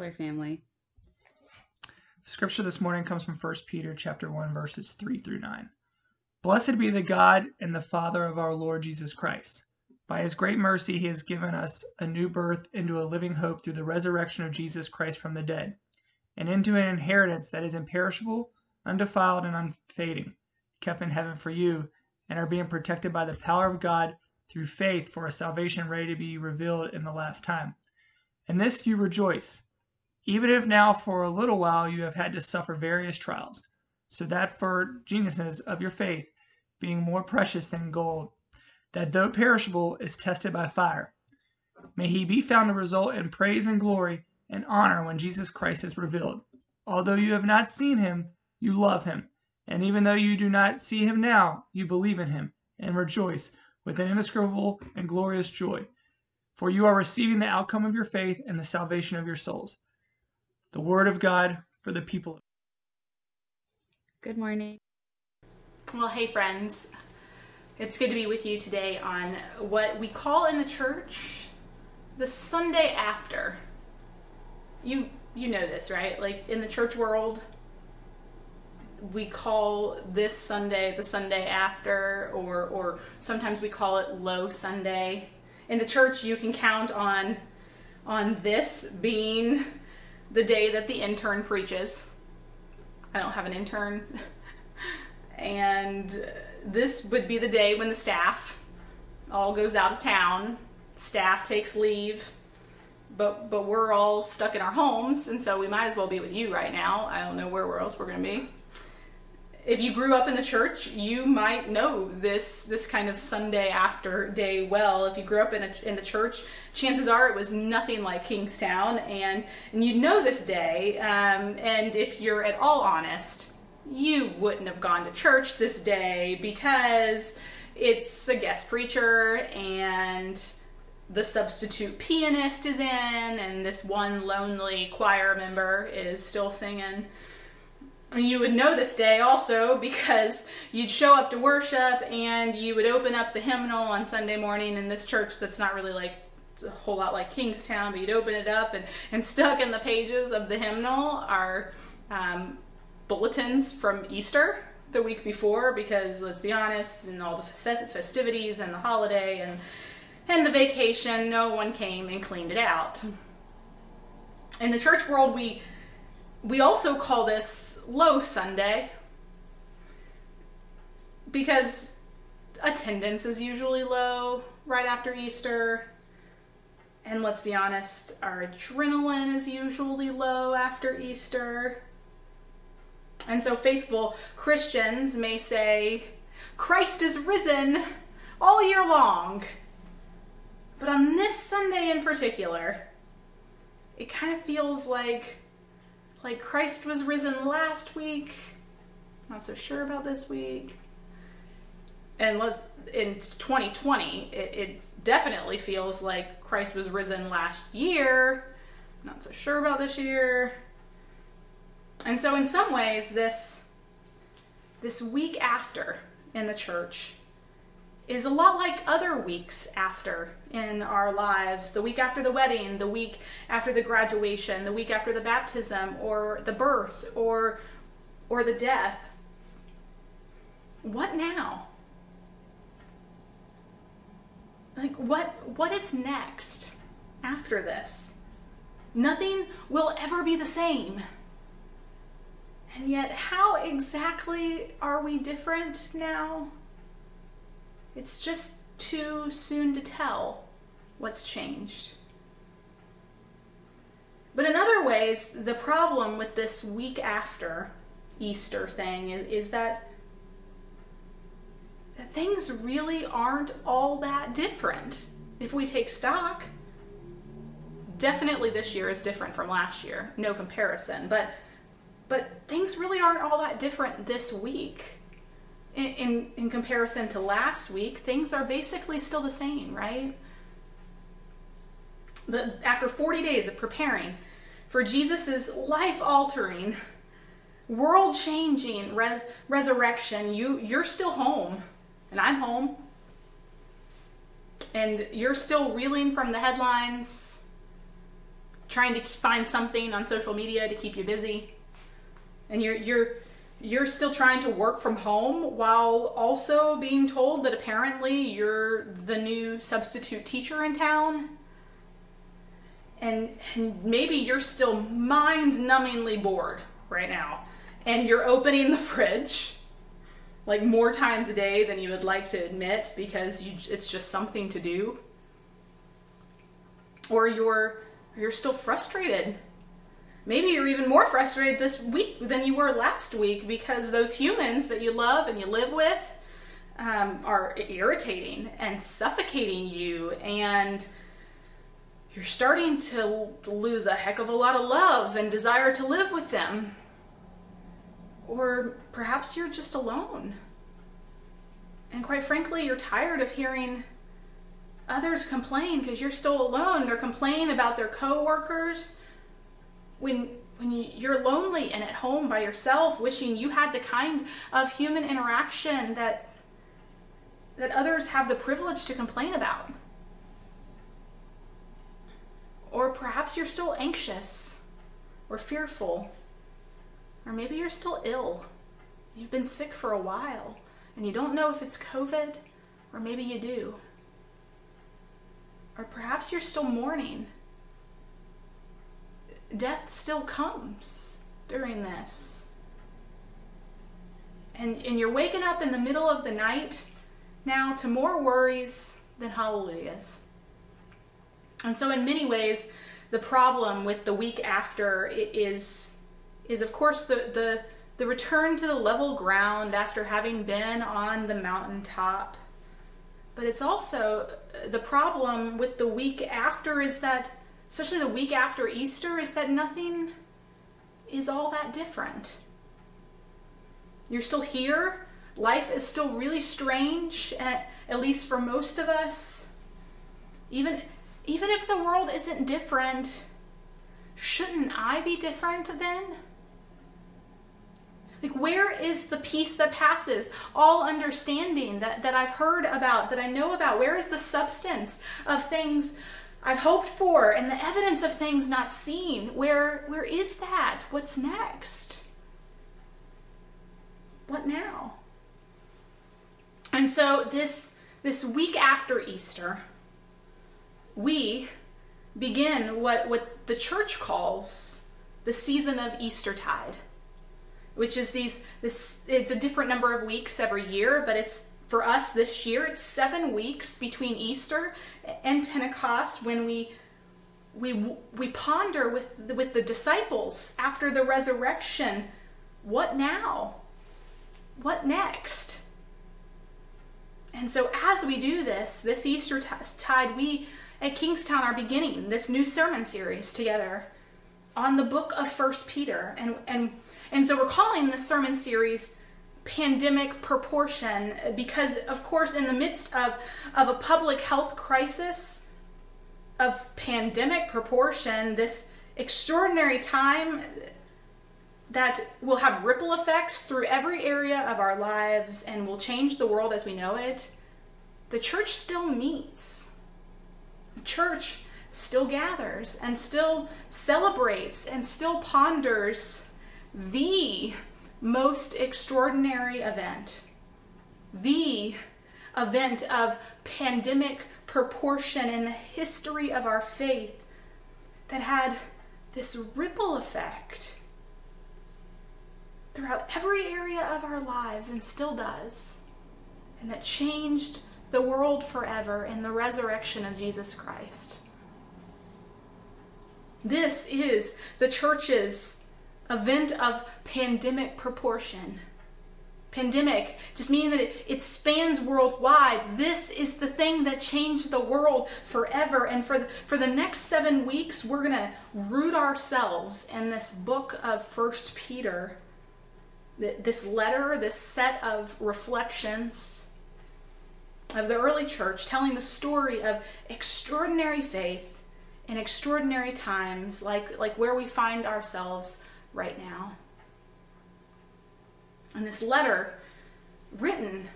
It's the family. Scripture this morning comes from 1 Peter chapter 1 verses 3 through 9. Blessed be the God and the Father of our Lord Jesus Christ. By his great mercy he has given us a new birth into a living hope through the resurrection of Jesus Christ from the dead, and into an inheritance that is imperishable, undefiled and unfading, kept in heaven for you, and are being protected by the power of God through faith for a salvation ready to be revealed in the last time. In this you rejoice even if now for a little while you have had to suffer various trials, so that for genuineness of your faith, being more precious than gold, that though perishable is tested by fire, may he be found to result in praise and glory and honor when Jesus Christ is revealed. Although you have not seen him, you love him, and even though you do not see him now, you believe in him and rejoice with an indescribable and glorious joy. For you are receiving the outcome of your faith and the salvation of your souls the word of God for the people. Good morning. Well, hey, friends. It's good to be with you today on what we call in the church the Sunday after. You you know this, right? Like in the church world, we call this Sunday the Sunday after or or sometimes we call it low Sunday. In the church, you can count on on this being the day that the intern preaches. I don't have an intern. and this would be the day when the staff all goes out of town. Staff takes leave. But but we're all stuck in our homes and so we might as well be with you right now. I don't know where else we're going to be. If you grew up in the church, you might know this this kind of Sunday after day well. If you grew up in a, in the church, chances are it was nothing like Kingstown, and and you know this day. Um, and if you're at all honest, you wouldn't have gone to church this day because it's a guest preacher and the substitute pianist is in, and this one lonely choir member is still singing. And you would know this day also because you'd show up to worship and you would open up the hymnal on Sunday morning in this church that's not really like a whole lot like Kingstown, but you'd open it up and, and stuck in the pages of the hymnal are um, bulletins from Easter the week before because let's be honest, and all the festivities and the holiday and and the vacation, no one came and cleaned it out. In the church world, we we also call this low Sunday because attendance is usually low right after Easter. And let's be honest, our adrenaline is usually low after Easter. And so faithful Christians may say, Christ is risen all year long. But on this Sunday in particular, it kind of feels like like Christ was risen last week. Not so sure about this week. And let's in 2020, it, it definitely feels like Christ was risen last year. Not so sure about this year. And so in some ways this this week after in the church is a lot like other weeks after in our lives the week after the wedding, the week after the graduation, the week after the baptism, or the birth, or, or the death. What now? Like, what, what is next after this? Nothing will ever be the same. And yet, how exactly are we different now? It's just too soon to tell what's changed. But in other ways, the problem with this week after Easter thing is, is that, that things really aren't all that different if we take stock. Definitely this year is different from last year, no comparison, but but things really aren't all that different this week in, in, in comparison to last week, things are basically still the same, right? The, after 40 days of preparing for Jesus' life altering, world changing res, resurrection, you, you're still home, and I'm home. And you're still reeling from the headlines, trying to find something on social media to keep you busy. And you're, you're, you're still trying to work from home while also being told that apparently you're the new substitute teacher in town. And, and maybe you're still mind numbingly bored right now. And you're opening the fridge like more times a day than you would like to admit because you, it's just something to do. Or you're, you're still frustrated maybe you're even more frustrated this week than you were last week because those humans that you love and you live with um, are irritating and suffocating you and you're starting to lose a heck of a lot of love and desire to live with them. Or perhaps you're just alone. And quite frankly you're tired of hearing others complain because you're still alone. They're complaining about their coworkers when when you're lonely and at home by yourself wishing you had the kind of human interaction that that others have the privilege to complain about. Or perhaps you're still anxious or fearful or maybe you're still ill. You've been sick for a while and you don't know if it's covid or maybe you do. Or perhaps you're still mourning death still comes during this. And, and you're waking up in the middle of the night now to more worries than hallelujahs. And so, in many ways, the problem with the week after is, is of course, the, the, the return to the level ground after having been on the mountaintop. But it's also uh, the problem with the week after is that especially the week after Easter, is that nothing is all that different. You're still here. Life is still really strange, at, at least for most of us. Even, even if the world isn't different, shouldn't I be different then? Like, where is the peace that passes all understanding that, that I've heard about, that I know about? Where is the substance of things I've hoped for and the evidence of things not seen. Where where is that? What's next? what now? And so this this week after Easter, we begin what, what the church calls the season of Eastertide, which is these this it's a different number of weeks every year, but it's for us this year it's seven weeks between Easter and Pentecost when we we we ponder with the, with the disciples after the resurrection what now? What next? And so as we do this this easter tide we at kingstown are beginning this new sermon series together on the book of first peter. And and and so we're calling this sermon series pandemic proportion because of course in the midst of of a public health crisis of pandemic proportion, this extraordinary time that will have ripple effects through every area of our lives and will change the world as we know it, the church still meets. The church still gathers and still celebrates and still ponders the most extraordinary event, the event of pandemic proportion in the history of our faith that had this ripple effect throughout every area of our lives and still does, and that changed the world forever in the resurrection of Jesus Christ. This is the church's event of pandemic proportion pandemic, just meaning that it, it spans worldwide. This is the thing that changed the world forever. And for the, for the next seven weeks, we're going to root ourselves in this book of First Peter, this letter, this set of reflections of the early church, telling the story of extraordinary faith in extraordinary times, like, like where we find ourselves right now. And this letter, written,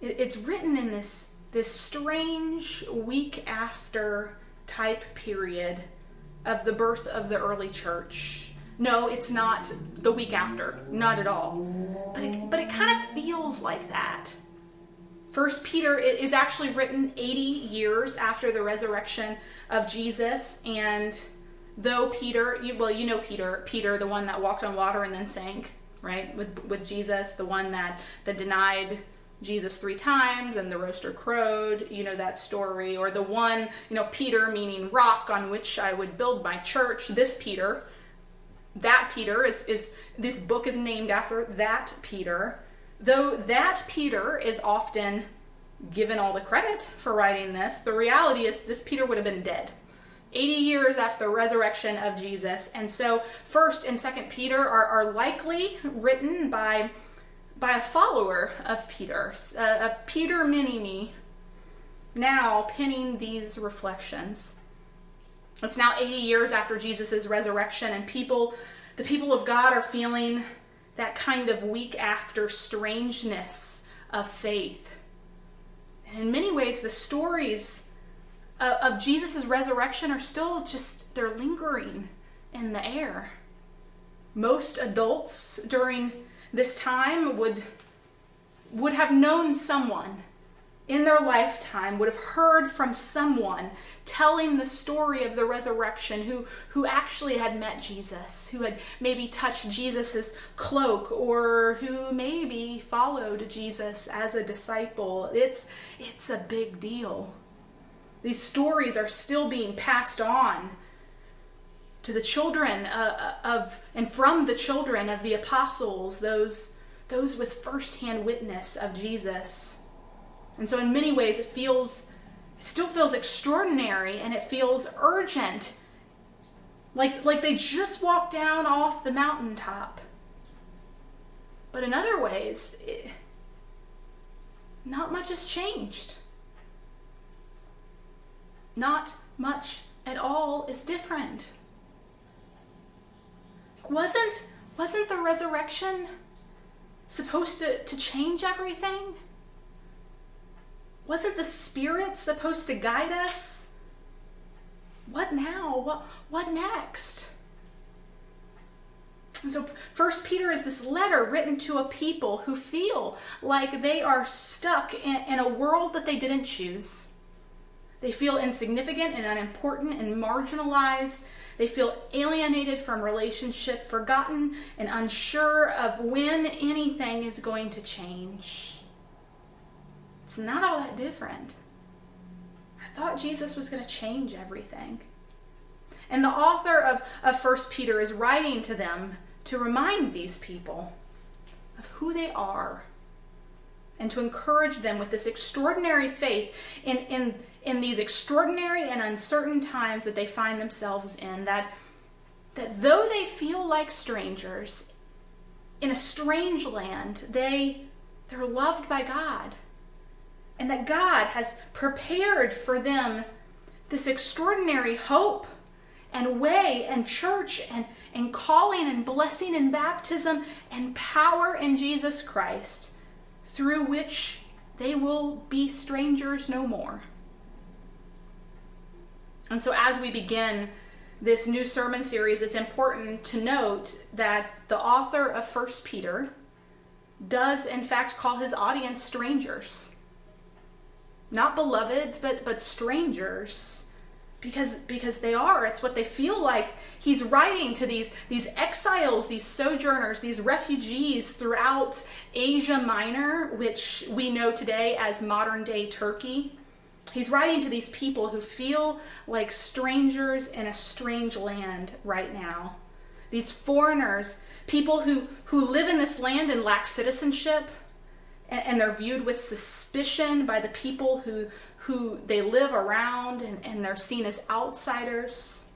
it's written in this this strange week after type period of the birth of the early church. No, it's not the week after, not at all. But it, but it kind of feels like that. First Peter is actually written 80 years after the resurrection of Jesus and though Peter, well you know Peter, Peter the one that walked on water and then sank, right? With with Jesus, the one that that denied Jesus three times and the rooster crowed, you know that story, or the one, you know, Peter meaning rock on which I would build my church. This Peter, that Peter is is this book is named after that Peter. Though that Peter is often given all the credit for writing this, the reality is this Peter would have been dead 80 years after the resurrection of Jesus. And so, first and second Peter are, are likely written by, by a follower of Peter, a, a Peter mini me, now penning these reflections. It's now 80 years after Jesus' resurrection, and people, the people of God, are feeling that kind of week after strangeness of faith. And in many ways, the stories uh, of Jesus' resurrection are still just, they're lingering in the air. Most adults during this time would, would have known someone in their lifetime, would have heard from someone telling the story of the resurrection who, who actually had met Jesus, who had maybe touched Jesus' cloak, or who maybe followed Jesus as a disciple. It's, it's a big deal. These stories are still being passed on to the children uh, uh, of and from the children of the apostles, those those with firsthand witness of Jesus. And so in many ways it feels it still feels extraordinary and it feels urgent. Like like they just walked down off the mountaintop. But in other ways, it, not much has changed not much at all is different. Wasn't wasn't the resurrection supposed to, to change everything? Wasn't the Spirit supposed to guide us? What now? What what next? And so, First Peter is this letter written to a people who feel like they are stuck in, in a world that they didn't choose. They feel insignificant and unimportant and marginalized. They feel alienated from relationship, forgotten, and unsure of when anything is going to change. It's not all that different. I thought Jesus was going to change everything. And the author of, of 1 Peter is writing to them to remind these people of who they are and to encourage them with this extraordinary faith in, in, in these extraordinary and uncertain times that they find themselves in. That, that though they feel like strangers in a strange land, they, they're loved by God. And that God has prepared for them this extraordinary hope and way and church and, and calling and blessing and baptism and power in Jesus Christ through which they will be strangers no more. And so, as we begin this new sermon series, it's important to note that the author of 1 Peter does, in fact, call his audience strangers. Not beloved, but, but strangers because because they are. It's what they feel like. He's writing to these these exiles these sojourners these refugees throughout asia minor which we know today as modern day turkey he's writing to these people who feel like strangers in a strange land right now these foreigners people who who live in this land and lack citizenship and, and they're viewed with suspicion by the people who who they live around and, and they're seen as outsiders.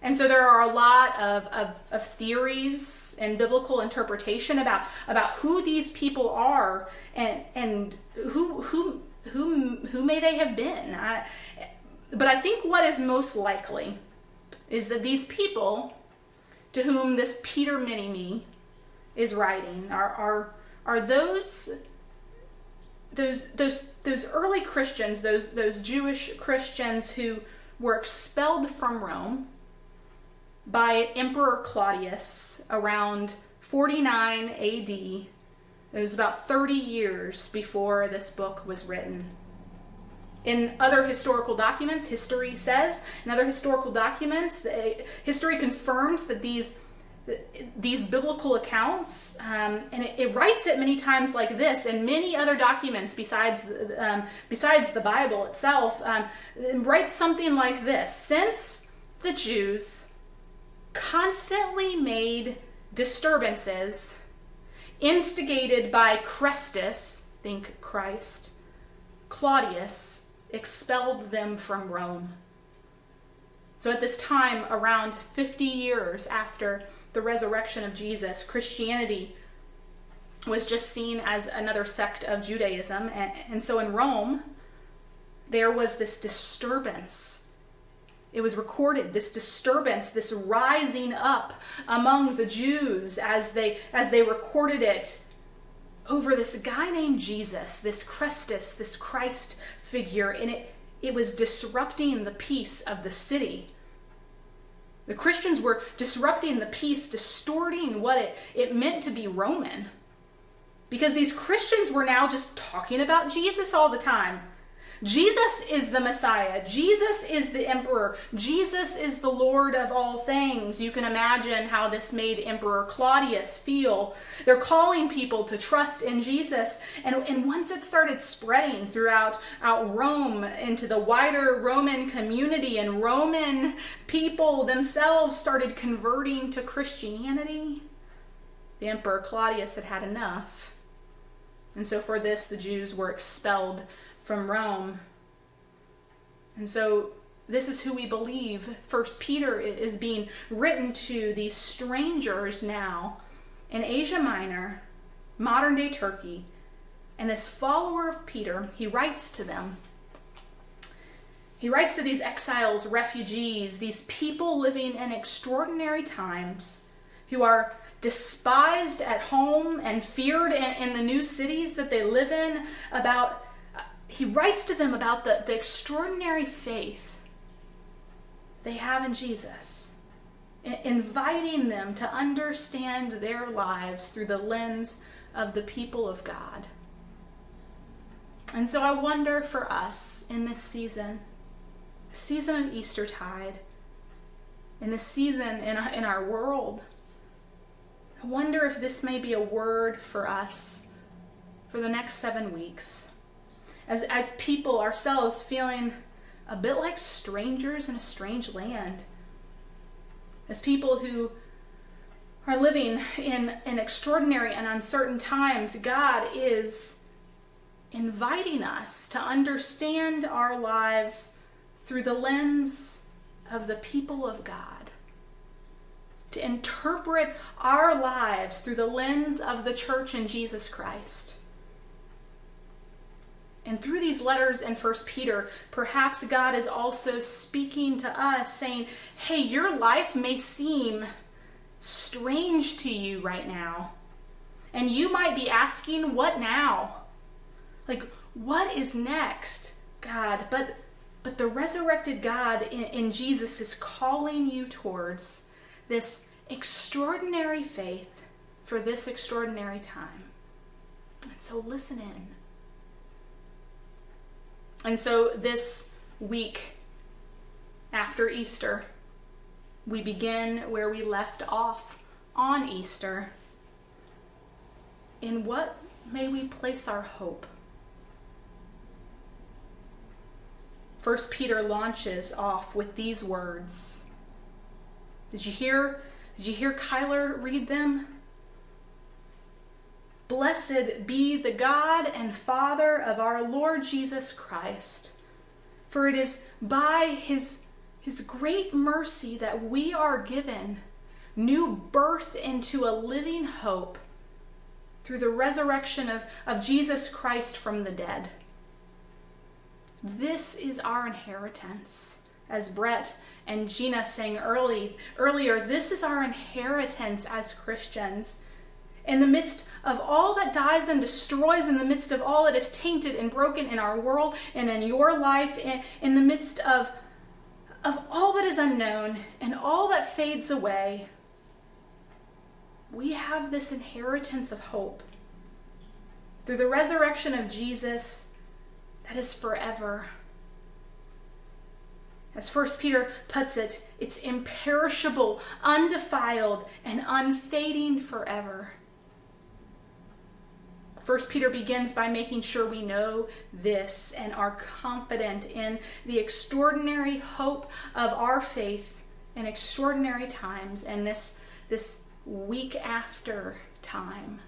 And so there are a lot of, of, of, theories and biblical interpretation about, about who these people are and, and who, who, who, who may they have been. I, but I think what is most likely is that these people to whom this Peter Mini Me is writing are, are, are those those those those early Christians, those those Jewish Christians who were expelled from Rome by Emperor Claudius around 49 AD. It was about 30 years before this book was written. In other historical documents, history says, in other historical documents, history confirms that these these biblical accounts, um, and it, it, writes it many times like this, and many other documents besides um, besides the Bible itself. Um, writes something like this: Since the Jews constantly made disturbances instigated by Chrestus, think Christ, Claudius expelled them from Rome. So at this time, around 50 years after the resurrection of Jesus, Christianity was just seen as another sect of Judaism. And, and so in Rome, there was this disturbance. It was recorded this disturbance, this rising up among the Jews as they as they recorded it over this guy named Jesus, this Christus, this Christ figure, and it it was disrupting the peace of the city. The Christians were disrupting the peace, distorting what it, it meant to be Roman. Because these Christians were now just talking about Jesus all the time. Jesus is the Messiah. Jesus is the emperor. Jesus is the Lord of all things. You can imagine how this made Emperor Claudius feel. They're calling people to trust in Jesus. And, and once it started spreading throughout out Rome into the wider Roman community, and Roman people themselves started converting to Christianity, the Emperor Claudius had had enough. And so for this, the Jews were expelled from Rome. And so this is who we believe First Peter is being written to these strangers now in Asia Minor, modern day Turkey. And this follower of Peter, he writes to them. He writes to these exiles, refugees, these people living in extraordinary times who are despised at home and feared in, in the new cities that they live in about he writes to them about the, the extraordinary faith they have in Jesus. inviting them to understand their lives through the lens of the people of God. And so I wonder for us in this season, season of Eastertide, in this season in, in our world, I wonder if this may be a word for us for the next seven weeks. As, as people ourselves feeling a bit like strangers in a strange land. As people who are living in, in extraordinary and uncertain times, God is inviting us to understand our lives through the lens of the people of God. To interpret our lives through the lens of the church in Jesus Christ. And through these letters in 1 Peter, perhaps God is also speaking to us, saying, Hey, your life may seem strange to you right now. And you might be asking, What now? Like, what is next, God? But but the resurrected God in, in Jesus is calling you towards this extraordinary faith for this extraordinary time. And so listen in. And so this week after Easter, we begin where we left off on Easter. In what may we place our hope? First Peter launches off with these words. Did you hear did you hear Kyler read them? Blessed be the God and Father of our Lord Jesus Christ. For it is by his, his great mercy that we are given new birth into a living hope through the resurrection of, of Jesus Christ from the dead. This is our inheritance. As Bret and Gina sang early, earlier, this is our inheritance as Christians in the midst of all that dies and destroys, in the midst of all that is tainted and broken in our world and in your life, in, in the midst of, of all that is unknown and all that fades away, we have this inheritance of hope through the resurrection of Jesus that is forever. As First Peter puts it, it's imperishable, undefiled, and unfading forever. First Peter begins by making sure we know this and are confident in the extraordinary hope of our faith in extraordinary times and this this week after time.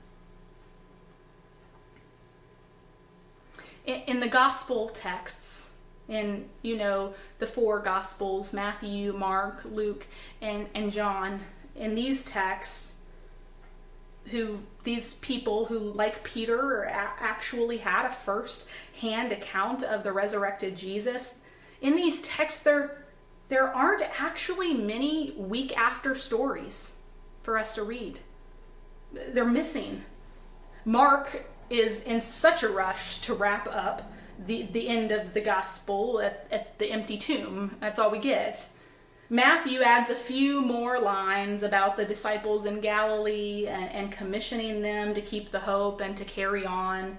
In, in the gospel texts, in you know the four gospels, Matthew, Mark, Luke, and, and John, in these texts, who these people who like peter actually had a first hand account of the resurrected jesus. In these texts there there aren't actually many week after stories for us to read. They're missing. Mark is in such a rush to wrap up the, the end of the gospel at, at the empty tomb. That's all we get Matthew adds a few more lines about the disciples in Galilee and, and, commissioning them to keep the hope and to carry on.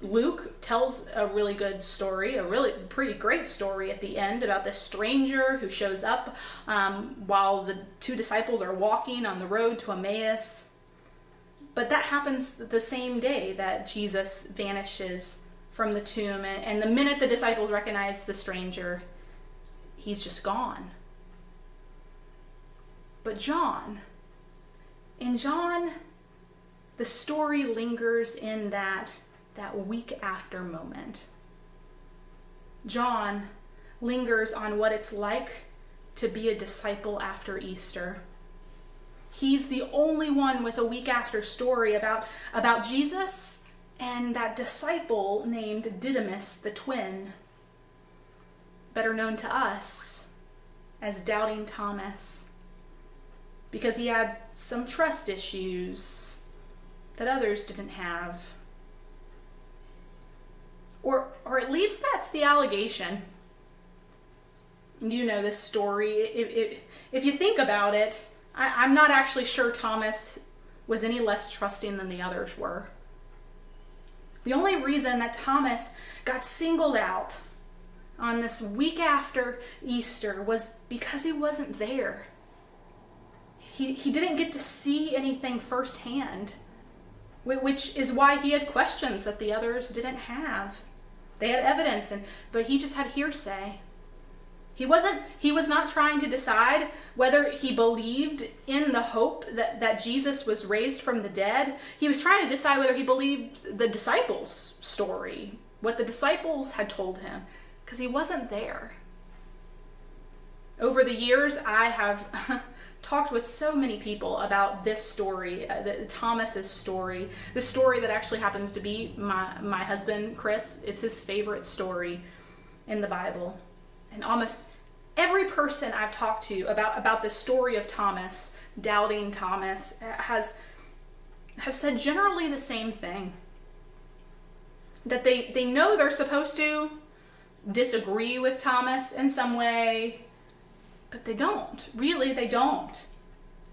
Luke tells a really good story, a really pretty great story at the end about this stranger who shows up um, while the two disciples are walking on the road to Emmaus. But that happens the same day that Jesus vanishes from the tomb, and, and the minute the disciples recognize the stranger, he's just gone. But John, in John, the story lingers in that, that week after moment. John lingers on what it's like to be a disciple after Easter. He's the only one with a week after story about, about Jesus and that disciple named Didymus the twin better known to us as Doubting Thomas, because he had some trust issues that others didn't have. Or, or at least that's the allegation. You know this story. If, if, if you think about it, I, I'm not actually sure Thomas was any less trusting than the others were. The only reason that Thomas got singled out on this week after Easter was because he wasn't there. He, he didn't get to see anything firsthand, which is why he had questions that the others didn't have. They had evidence, and, but he just had hearsay. He wasn't he was not trying to decide whether he believed in the hope that, that Jesus was raised from the dead. He was trying to decide whether he believed the disciples' story, what the disciples had told him, because he wasn't there. Over the years, I have talked with so many people about this story, uh, the, Thomas's story, the story that actually happens to be my my husband Chris. It's his favorite story in the Bible and almost every person I've talked to about about the story of Thomas, doubting Thomas, has has said generally the same thing. That they they know they're supposed to disagree with Thomas in some way, but they don't. Really, they don't.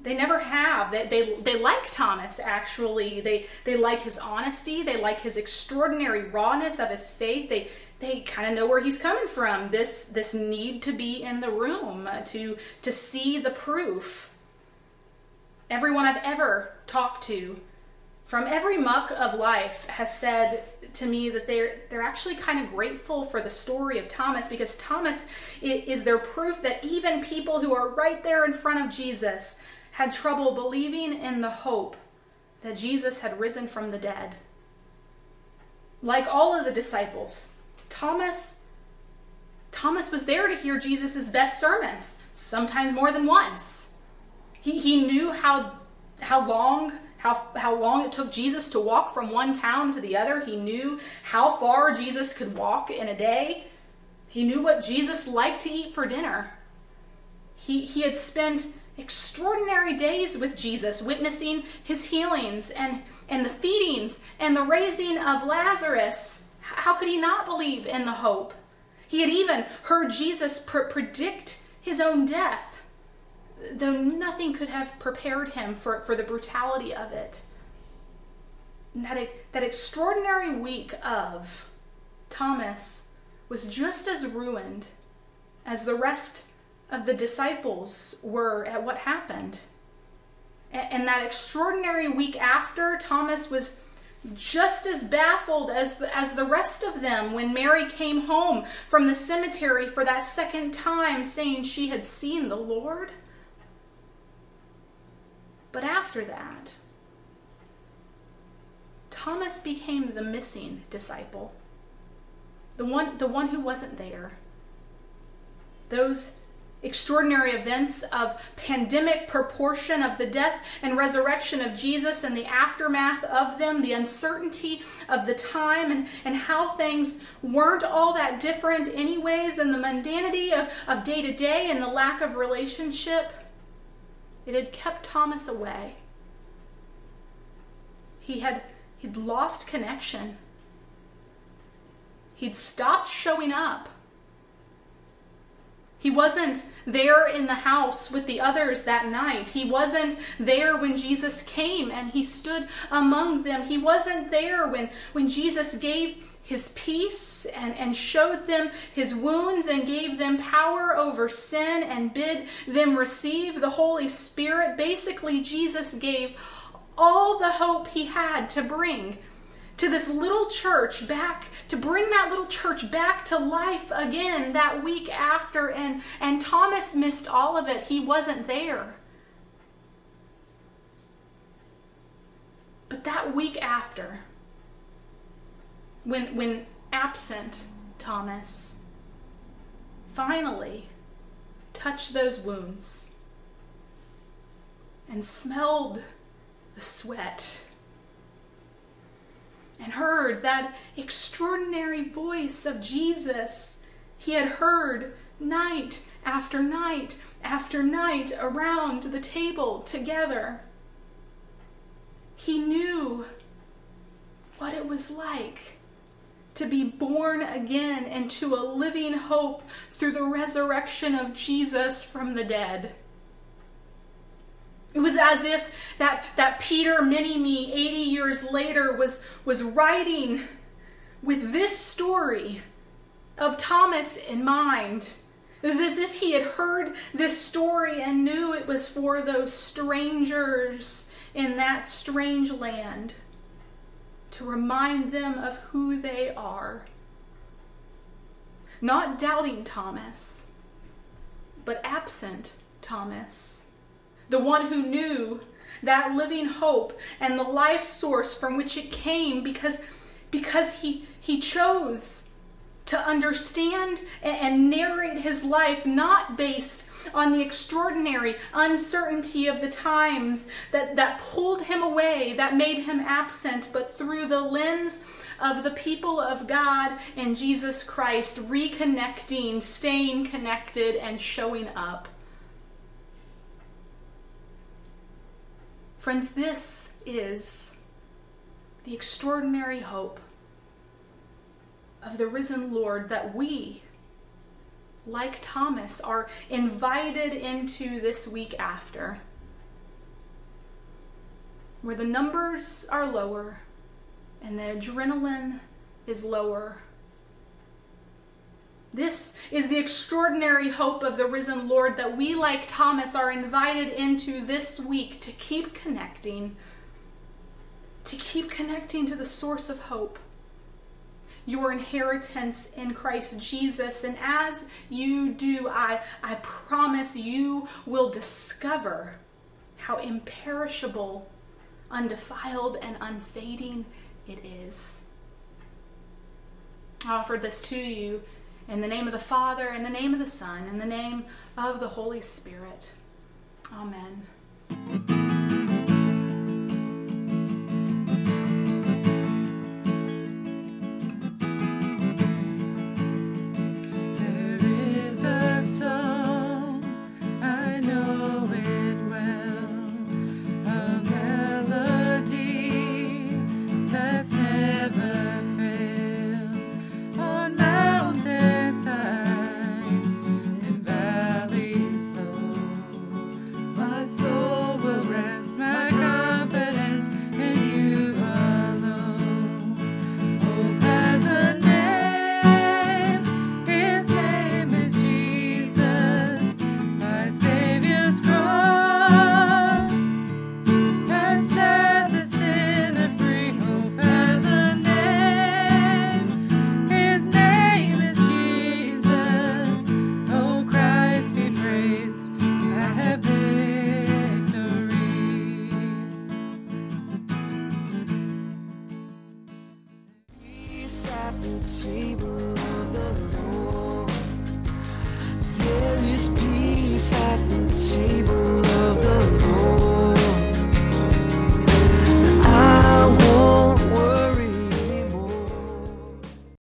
They never have. They, they, they like Thomas, actually. They, they like his honesty. They like his extraordinary rawness of his faith. They, they kind of know where he's coming from. This, this need to be in the room, uh, to, to see the proof. Everyone I've ever talked to from every muck of life has said to me that they're they're actually kind of grateful for the story of Thomas because Thomas is their proof that even people who are right there in front of Jesus had trouble believing in the hope that Jesus had risen from the dead. Like all of the disciples, Thomas Thomas was there to hear Jesus' best sermons, sometimes more than once. He, he knew how how long how, how long it took Jesus to walk from one town to the other. He knew how far Jesus could walk in a day. He knew what Jesus liked to eat for dinner. He, he had spent extraordinary days with Jesus, witnessing his healings and, and the feedings and the raising of Lazarus. How could he not believe in the hope? He had even heard Jesus pr- predict his own death though nothing could have prepared him for, for the brutality of it. That, that extraordinary week of Thomas was just as ruined as the rest of the disciples were at what happened. And, and that extraordinary week after, Thomas was just as baffled as the, as the rest of them when Mary came home from the cemetery for that second time saying she had seen the Lord. But after that, Thomas became the missing disciple. The one, the one who wasn't there. Those extraordinary events of pandemic proportion of the death and resurrection of Jesus and the aftermath of them, the uncertainty of the time and, and how things weren't all that different anyways, and the mundanity of, day to day and the lack of relationship. It had kept Thomas away. He had he'd lost connection. He'd stopped showing up. He wasn't there in the house with the others that night. He wasn't there when Jesus came and he stood among them. He wasn't there when, when Jesus gave his peace and, and showed them his wounds and gave them power over sin and bid them receive the Holy Spirit. Basically, Jesus gave all the hope he had to bring to this little church back to bring that little church back to life again that week after. And and Thomas missed all of it. He wasn't there. But that week after when when absent Thomas finally touched those wounds and smelled the sweat and heard that extraordinary voice of Jesus he had heard night after night after night around the table together. He knew what it was like to be born again into a living hope through the resurrection of Jesus from the dead. It was as if that, that Peter mini me 80 years later was, was writing with this story of Thomas in mind. It was as if he had heard this story and knew it was for those strangers in that strange land to remind them of who they are. Not doubting Thomas, but absent Thomas, the one who knew that living hope and the life source from which it came because, because he, he chose to understand and narrate his life not based on the extraordinary uncertainty of the times that, that pulled him away, that made him absent, but through the lens of the people of God and Jesus Christ, reconnecting, staying connected, and showing up. Friends, this is the extraordinary hope of the risen Lord that we, like Thomas, are invited into this week after, where the numbers are lower and the adrenaline is lower. This is the extraordinary hope of the risen Lord that we, like Thomas, are invited into this week to keep connecting, to keep connecting to the source of hope your inheritance in Christ Jesus. And as you do, I, I promise you will discover how imperishable, undefiled, and unfading it is. I offer this to you in the name of the Father, in the name of the Son, in the name of the Holy Spirit. Amen.